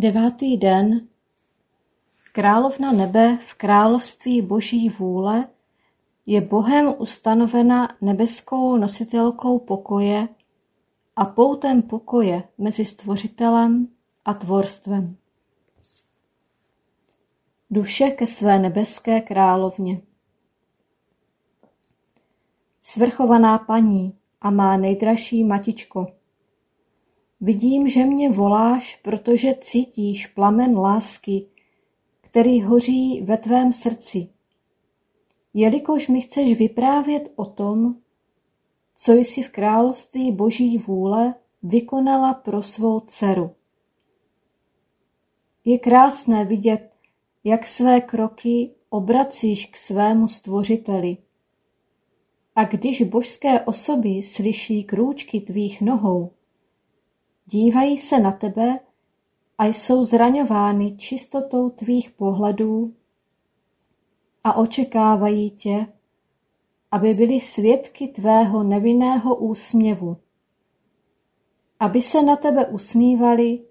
Devátý den Královna nebe v království boží vůle je Bohem ustanovena nebeskou nositelkou pokoje a poutem pokoje mezi stvořitelem a tvorstvem. Duše ke své nebeské královně. Svrchovaná paní a má nejdražší matičko, vidím, že mě voláš, protože cítíš plamen lásky, který hoří ve tvém srdci. Jelikož mi chceš vyprávět o tom, co jsi v království boží vůle vykonala pro svou dceru. Je krásné vidět, jak své kroky obracíš k svému stvořiteli. A když božské osoby slyší krůčky tvých nohou, dívají se na tebe a jsou zraňovány čistotou tvých pohledů a očekávají tě, aby byli svědky tvého nevinného úsměvu, aby se na tebe usmívali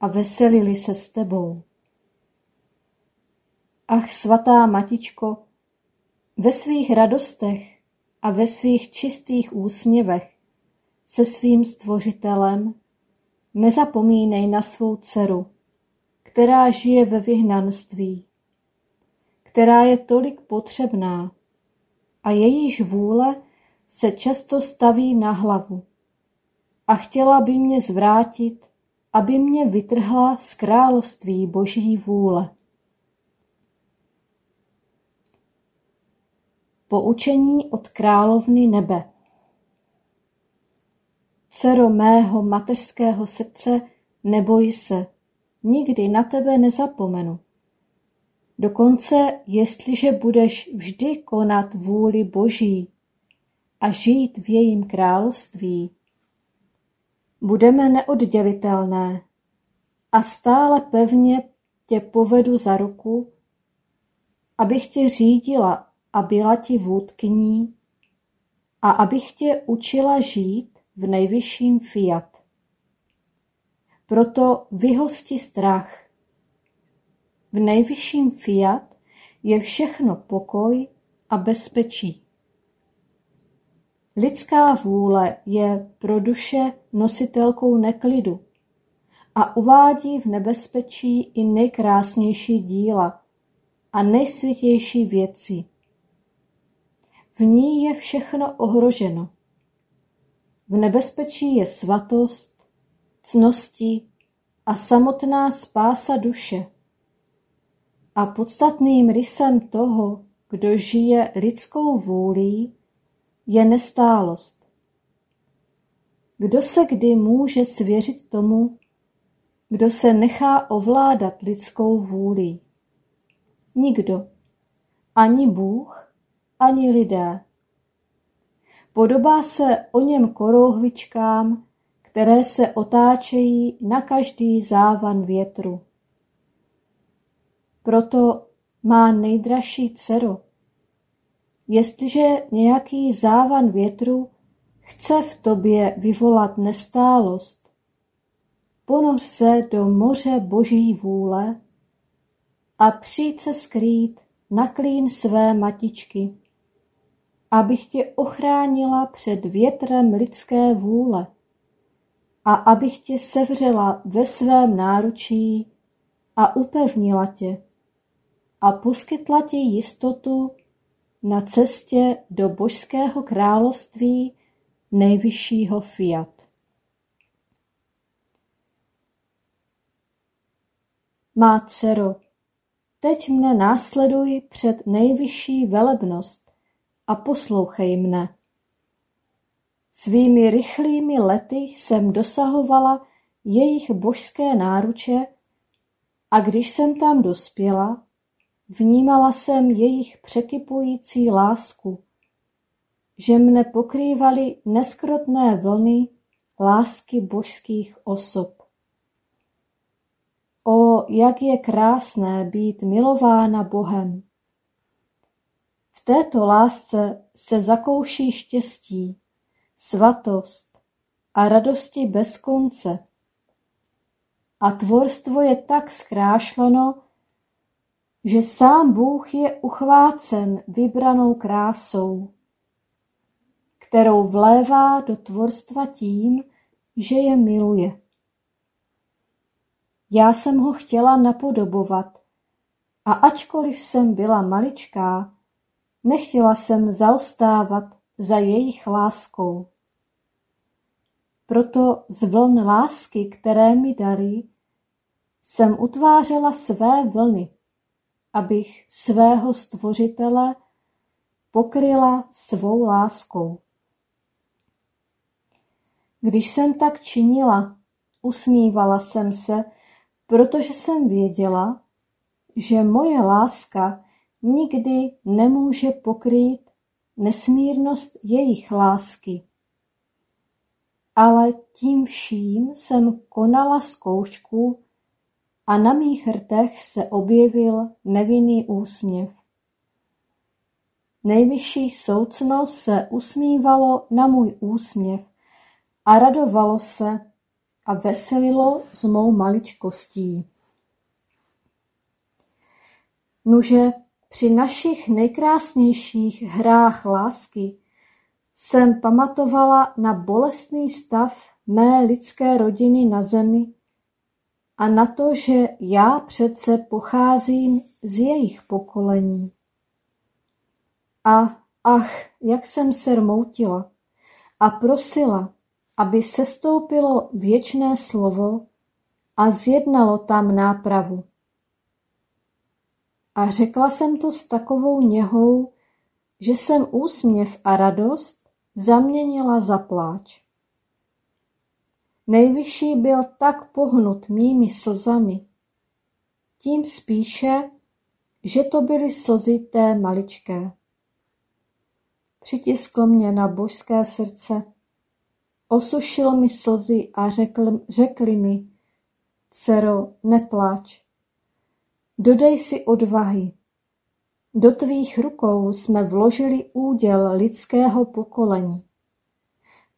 a veselili se s tebou. Ach, svatá matičko, ve svých radostech a ve svých čistých úsměvech se svým stvořitelem nezapomínej na svou dceru, která žije ve vyhnanství, která je tolik potřebná a jejíž vůle se často staví na hlavu a chtěla by mě zvrátit, aby mě vytrhla z království boží vůle. Poučení od královny nebe Dcero mého mateřského srdce, neboj se, nikdy na tebe nezapomenu. Dokonce, jestliže budeš vždy konat vůli Boží a žít v jejím království, budeme neoddělitelné a stále pevně tě povedu za ruku, abych tě řídila a byla ti vůdkyní a abych tě učila žít v nejvyšším fiat. Proto vyhosti strach. V nejvyšším fiat je všechno pokoj a bezpečí. Lidská vůle je pro duše nositelkou neklidu a uvádí v nebezpečí i nejkrásnější díla a nejsvětější věci. V ní je všechno ohroženo. V nebezpečí je svatost, cnosti a samotná spása duše. A podstatným rysem toho, kdo žije lidskou vůlí, je nestálost. Kdo se kdy může svěřit tomu, kdo se nechá ovládat lidskou vůlí? Nikdo. Ani Bůh, ani lidé. Podobá se o něm korouhvičkám, které se otáčejí na každý závan větru. Proto má nejdražší dcero. Jestliže nějaký závan větru chce v tobě vyvolat nestálost, ponoř se do moře boží vůle a přijď se skrýt na klín své matičky, abych tě ochránila před větrem lidské vůle a abych tě sevřela ve svém náručí a upevnila tě a poskytla ti jistotu na cestě do božského království nejvyššího fiat. Má dcero, teď mne následuj před nejvyšší velebnost a poslouchej mne. Svými rychlými lety jsem dosahovala jejich božské náruče a když jsem tam dospěla, vnímala jsem jejich překypující lásku, že mne pokrývaly neskrotné vlny lásky božských osob. O, jak je krásné být milována Bohem! Této lásce se zakouší štěstí, svatost a radosti bez konce. A tvorstvo je tak zkrášleno, že sám Bůh je uchvácen vybranou krásou, kterou vlévá do tvorstva tím, že je miluje. Já jsem ho chtěla napodobovat a ačkoliv jsem byla maličká, nechtěla jsem zaostávat za jejich láskou. Proto z vln lásky, které mi dali, jsem utvářela své vlny, abych svého stvořitele pokryla svou láskou. Když jsem tak činila, usmívala jsem se, protože jsem věděla, že moje láska nikdy nemůže pokrýt nesmírnost jejich lásky. Ale tím vším jsem konala zkoušku a na mých rtech se objevil nevinný úsměv. Nejvyšší soucno se usmívalo na můj úsměv a radovalo se a veselilo s mou maličkostí. Nuže při našich nejkrásnějších hrách lásky jsem pamatovala na bolestný stav mé lidské rodiny na zemi a na to, že já přece pocházím z jejich pokolení. A ach, jak jsem se rmoutila a prosila, aby sestoupilo věčné slovo a zjednalo tam nápravu. A řekla jsem to s takovou něhou, že jsem úsměv a radost zaměnila za pláč. Nejvyšší byl tak pohnut mými slzami, tím spíše, že to byly slzy té maličké. Přitiskl mě na božské srdce, osušil mi slzy a řekl, řekli mi, dcero, nepláč, dodej si odvahy. Do tvých rukou jsme vložili úděl lidského pokolení.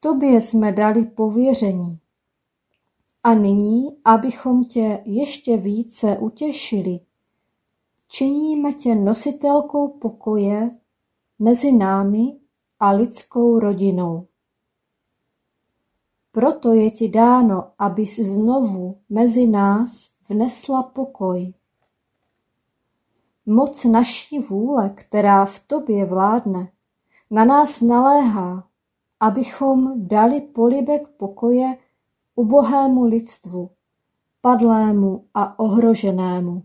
Tobě jsme dali pověření. A nyní, abychom tě ještě více utěšili, činíme tě nositelkou pokoje mezi námi a lidskou rodinou. Proto je ti dáno, abys znovu mezi nás vnesla pokoj. Moc naší vůle, která v tobě vládne, na nás naléhá, abychom dali polibek pokoje ubohému lidstvu, padlému a ohroženému.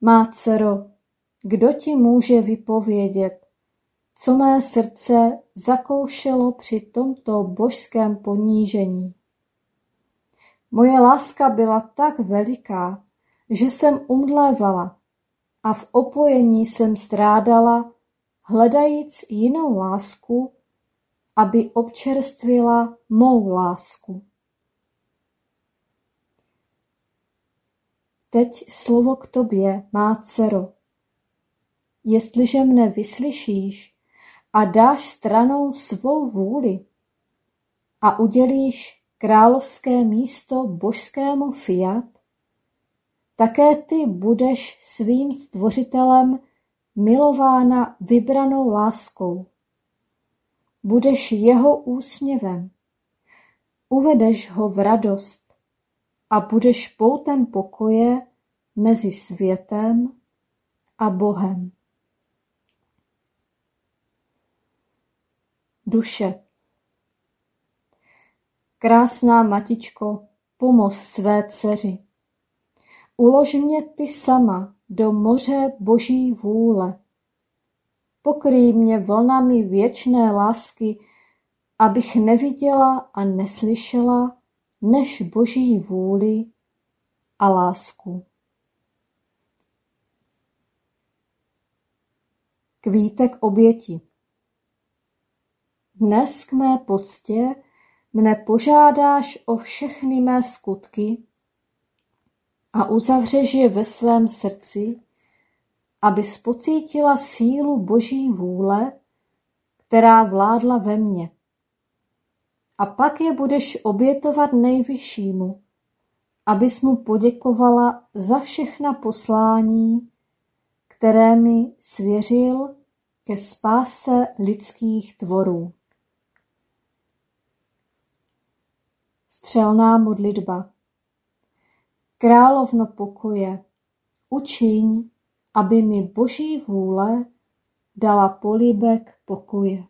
Má dcero, kdo ti může vypovědět, co mé srdce zakoušelo při tomto božském ponížení? Moje láska byla tak veliká, že jsem umdlévala a v opojení jsem strádala, hledajíc jinou lásku, aby občerstvila mou lásku. Teď slovo k tobě, má dcero. Jestliže mne vyslyšíš a dáš stranou svou vůli a udělíš královské místo božskému fiat, také ty budeš svým stvořitelem milována vybranou láskou. Budeš jeho úsměvem. Uvedeš ho v radost a budeš poutem pokoje mezi světem a Bohem. Duše Krásná matičko, pomoz své dceři. Ulož mě ty sama do moře boží vůle. Pokryj mě vlnami věčné lásky, abych neviděla a neslyšela než boží vůli a lásku. Kvítek oběti Dnes k mé poctě mne požádáš o všechny mé skutky a uzavřeš je ve svém srdci, abys pocítila sílu Boží vůle, která vládla ve mně. A pak je budeš obětovat nejvyššímu, abys mu poděkovala za všechna poslání, které mi svěřil ke spáse lidských tvorů. Střelná modlitba Královno pokoje, učiň, aby mi Boží vůle dala polibek pokoje.